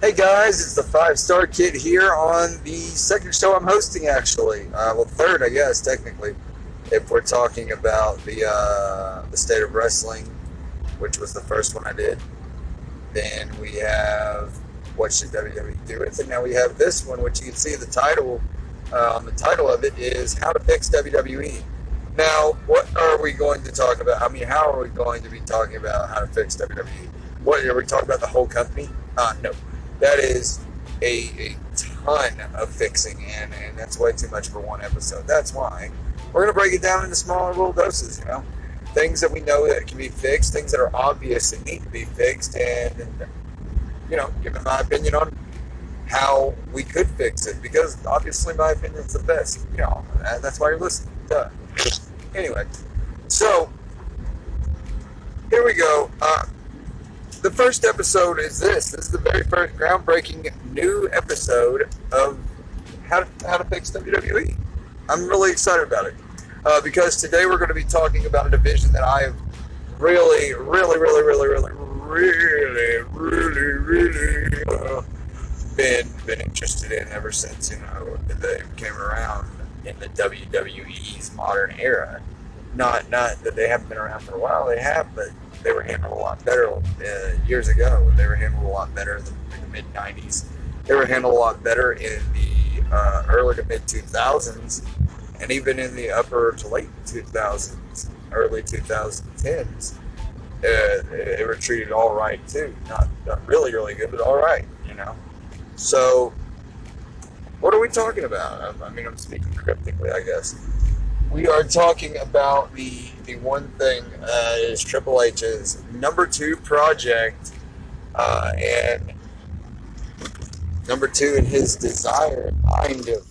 Hey guys, it's the Five Star Kid here on the second show I'm hosting, actually. Uh, well, third, I guess, technically, if we're talking about the uh, the state of wrestling, which was the first one I did. Then we have what should WWE do with it? Now we have this one, which you can see the title uh, on the title of it is How to Fix WWE. Now, what are we going to talk about? I mean, how are we going to be talking about how to fix WWE? What are we talking about? The whole company? Uh, no that is a, a ton of fixing, and, and that's way too much for one episode. That's why we're going to break it down into smaller little doses, you know? Things that we know that can be fixed, things that are obvious and need to be fixed, and, and you know, giving my opinion on how we could fix it, because obviously my opinion is the best. You know, that's why you're listening. Duh. Anyway, so here we go. Uh, the first episode is this. This is the very first groundbreaking new episode of how to, how to fix WWE. I'm really excited about it uh, because today we're going to be talking about a division that I have really, really, really, really, really, really, really, really uh, been been interested in ever since you know they came around in the WWE's modern era. Not not that they haven't been around for a while, they have, but they were handled a lot better uh, years ago. They were handled a lot better in the, the mid 90s. They were handled a lot better in the uh, early to mid 2000s, and even in the upper to late 2000s, early 2010s. Uh, they were treated all right too. Not, not really, really good, but all right, you know. So, what are we talking about? I, I mean, I'm speaking cryptically, I guess we are talking about the the one thing uh, is Triple H's number two project, uh, and number two in his desire mind of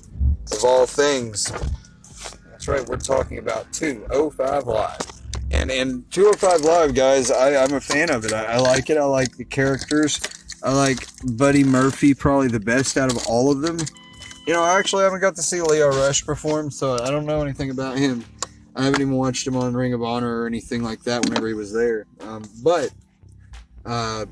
of all things. That's right, we're talking about 205 Live. And and 205 Live, guys, I, I'm a fan of it. I, I like it. I like the characters. I like Buddy Murphy, probably the best out of all of them. You know, I actually haven't got to see Lio Rush perform, so I don't know anything about him. I haven't even watched him on Ring of Honor or anything like that whenever he was there. Um, but uh,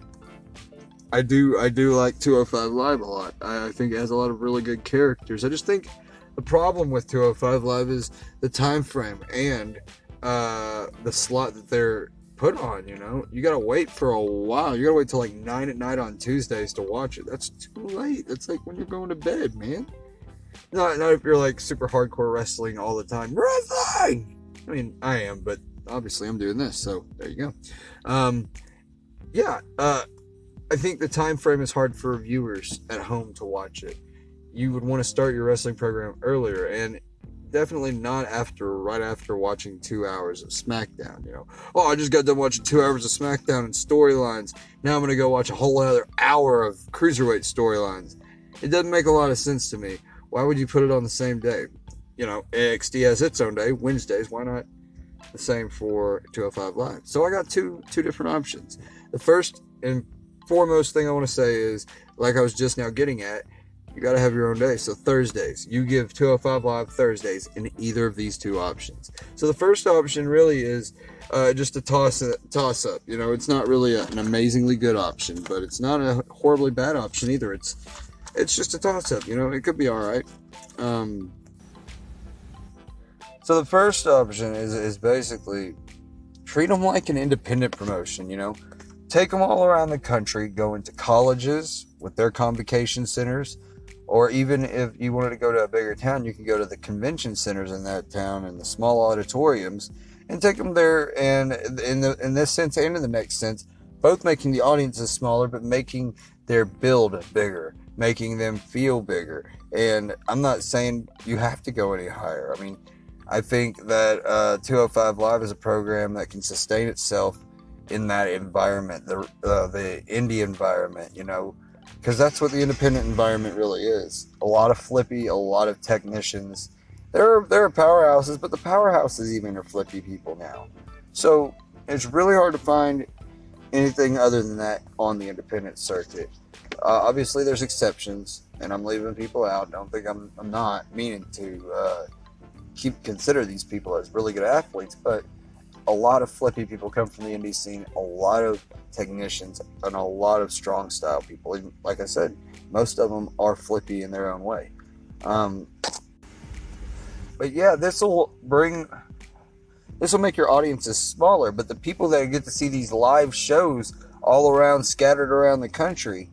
I do I do like 205 Live a lot. I, I think it has a lot of really good characters. I just think the problem with 205 Live is the time frame and uh, the slot that they're put on. You know, you gotta wait for a while. You gotta wait till like nine at night on Tuesdays to watch it. That's too late. That's like when you're going to bed, man. Not, not if you're like super hardcore wrestling all the time. Wrestling! I mean, I am, but obviously I'm doing this, so there you go. Um, yeah, uh, I think the time frame is hard for viewers at home to watch it. You would want to start your wrestling program earlier, and definitely not after right after watching two hours of SmackDown. You know, oh, I just got done watching two hours of SmackDown and storylines. Now I'm gonna go watch a whole other hour of cruiserweight storylines. It doesn't make a lot of sense to me why would you put it on the same day? You know, NXT has its own day, Wednesdays. Why not the same for 205 Live? So I got two two different options. The first and foremost thing I want to say is, like I was just now getting at, you got to have your own day. So Thursdays, you give 205 Live Thursdays in either of these two options. So the first option really is uh, just a toss toss up. You know, it's not really a, an amazingly good option, but it's not a horribly bad option either. It's it's just a toss up. You know, it could be all right. Um, so the first option is is basically treat them like an independent promotion. You know, take them all around the country, go into colleges with their convocation centers, or even if you wanted to go to a bigger town, you can go to the convention centers in that town and the small auditoriums and take them there. And in the in this sense and in the next sense, both making the audiences smaller, but making their build bigger making them feel bigger. And I'm not saying you have to go any higher. I mean, I think that uh, 205 Live is a program that can sustain itself in that environment, the uh, the indie environment, you know, because that's what the independent environment really is. A lot of flippy, a lot of technicians. There are, there are powerhouses, but the powerhouses even are flippy people now. So it's really hard to find anything other than that on the independent circuit. Uh, obviously, there's exceptions, and I'm leaving people out. Don't think I'm, I'm not meaning to uh, keep consider these people as really good athletes, but a lot of flippy people come from the indie scene, a lot of technicians, and a lot of strong style people. And like I said, most of them are flippy in their own way. Um, but yeah, this will bring this will make your audiences smaller. But the people that get to see these live shows all around, scattered around the country,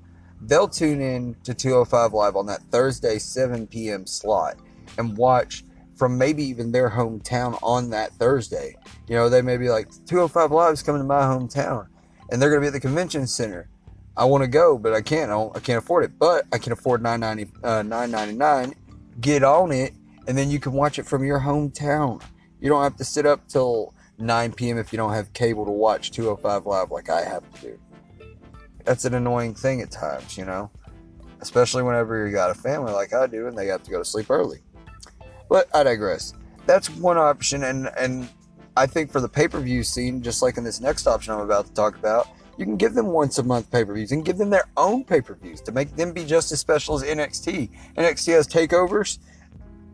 they'll tune in to 205 Live on that Thursday 7 p.m. slot and watch from maybe even their hometown on that Thursday. You know, they may be like 205 Live is coming to my hometown, and they're going to be at the convention center. I want to go, but I can't. I, I, can't afford it. But I can afford 990, uh, 999. Get on it, and then you can watch it from your hometown. You don't have to sit up till 9 p.m. if you don't have cable to watch 205 Live like I have to do. That's an annoying thing at times, you know, especially whenever you got a family like I do and they have to go to sleep early. But I digress. That's one option, and and I think for the pay per view scene, just like in this next option I'm about to talk about, you can give them once a month pay per views and give them their own pay per views to make them be just as special as NXT. NXT has takeovers.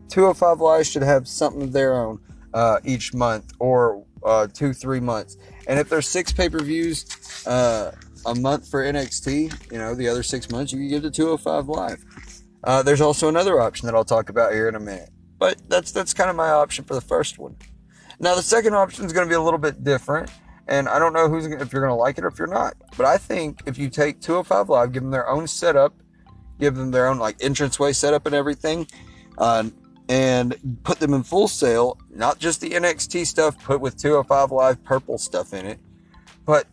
205 Live should have something of their own uh, each month or uh, two, three months. And if there's six pay per views uh, a month for NXT, you know, the other six months, you can give the 205 Live. Uh, there's also another option that I'll talk about here in a minute. But that's that's kind of my option for the first one. Now the second option is going to be a little bit different, and I don't know who's if you're going to like it or if you're not. But I think if you take 205 Live, give them their own setup, give them their own like entranceway setup and everything, uh, and put them in Full Sail, not just the NXT stuff put with 205 Live purple stuff in it, but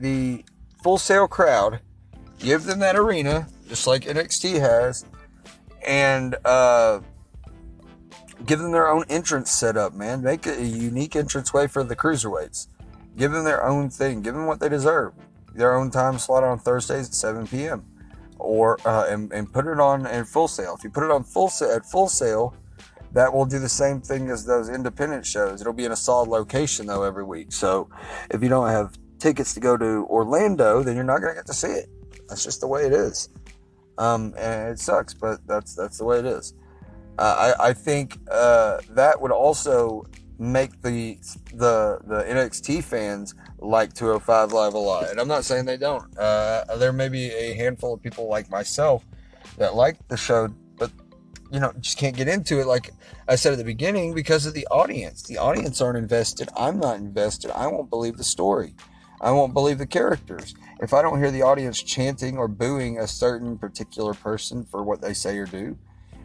the Full Sail crowd, give them that arena just like NXT has, and uh, give them their own entrance setup, man. Make a unique entrance way for the cruiserweights. Give them their own thing. Give them what they deserve. Their own time slot on Thursdays at 7 p.m. Or uh, and, and put it on in Full Sail. If you put it on Full Sail at Full Sail, that will do the same thing as those independent shows. It'll be in a solid location though every week. So if you don't have tickets to go to Orlando, then you're not going to get to see it. That's just the way it is. Um, and it sucks, but that's that's the way it is. Uh, I, I think uh, that would also make the the the NXT fans like 205 Live a lot. And I'm not saying they don't. Uh, there may be a handful of people like myself that like the show, but you know, just can't get into it. Like I said at the beginning, because of the audience. The audience aren't invested. I'm not invested. I won't believe the story. I won't believe the characters. If I don't hear the audience chanting or booing a certain particular person for what they say or do,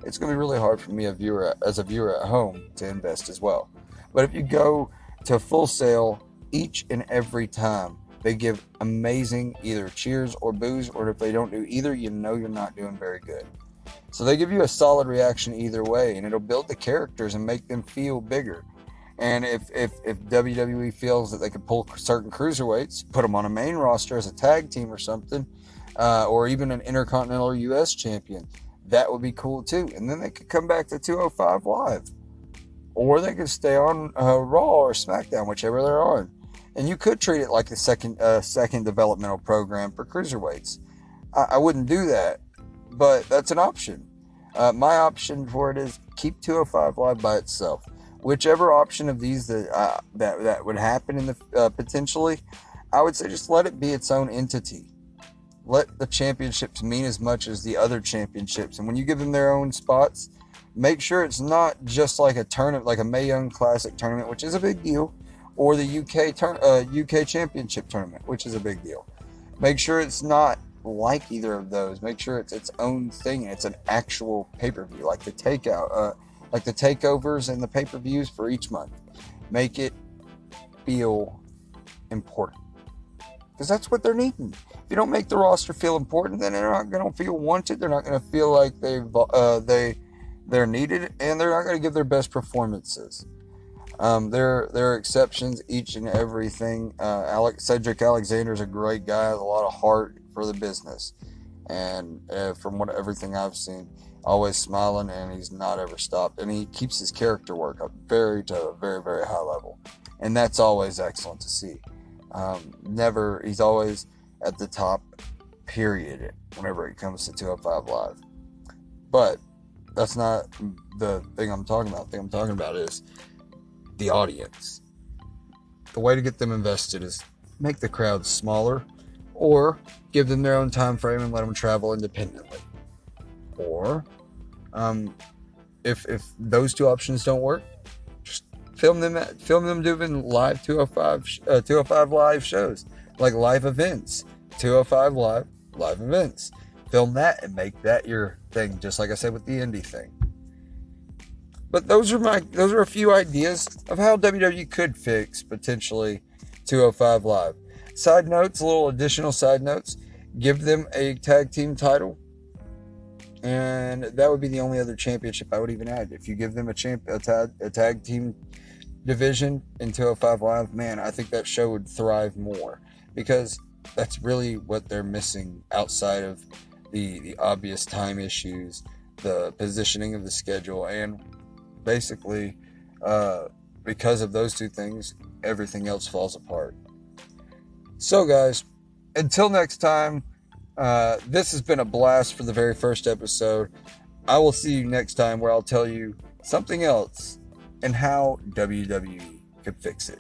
it's going to be really hard for me a viewer as a viewer at home to invest as well. But if you go to Full Sail each and every time, they give amazing either cheers or boos, or if they don't do either, you know you're not doing very good. So they give you a solid reaction either way, and it'll build the characters and make them feel bigger. And if, if, if WWE feels that they could pull certain cruiserweights, put them on a main roster as a tag team or something, uh, or even an Intercontinental US champion, that would be cool too. And then they could come back to 205 Live. Or they could stay on uh, Raw or SmackDown, whichever they're on. And you could treat it like a second uh, second developmental program for cruiserweights. I, I wouldn't do that, but that's an option. Uh, my option for it is keep 205 Live by itself. Whichever option of these that uh, that that would happen in the uh, potentially, I would say just let it be its own entity let the championships mean as much as the other championships. And when you give them their own spots, make sure it's not just like a tournament, like a Mae Young Classic tournament, which is a big deal, or the UK turn, uh, UK Championship tournament, which is a big deal. Make sure it's not like either of those. Make sure it's its own thing. It's an actual pay per view, like the takeout, uh, like the takeovers and the pay per views for each month. Make it feel important because that's what they're needing. If you don't make the roster feel important, then they're not going to feel wanted. They're not going to feel like they uh, they they're needed, and they're not going to give their best performances. Um, there there are exceptions each and everything. Uh, Alex, Cedric Alexander's a great guy, a lot of heart for the business, and uh, from what everything I've seen, always smiling, and he's not ever stopped, and he keeps his character work up very to a very very high level, and that's always excellent to see. Um, never, he's always at the top, period, whenever it comes to 205 Live. But that's not the thing I'm talking about. The thing I'm talking about is the audience. the way to get them invested is make the crowd smaller or give them their own time frame and let them travel independently. Or um, if if those two options don't work, just film them at, film them doing live 205 uh, 205 live shows like live events. 205 live live events. Film that and make that your thing just like i said with the indie thing. But those are my those are a few ideas of how wwe could fix potentially 205 live side notes little additional side notes give them a tag team title and that would be the only other championship I would even add. If you give them a champ a tag, a tag team division in 205 Live, man, I think that show would thrive more because that's really what they're missing outside of the the obvious time issues, the positioning of the schedule, and basically uh, because of those two things, everything else falls apart. So, guys, until next time. Uh, this has been a blast for the very first episode. I will see you next time where I'll tell you something else and how WWE could fix it.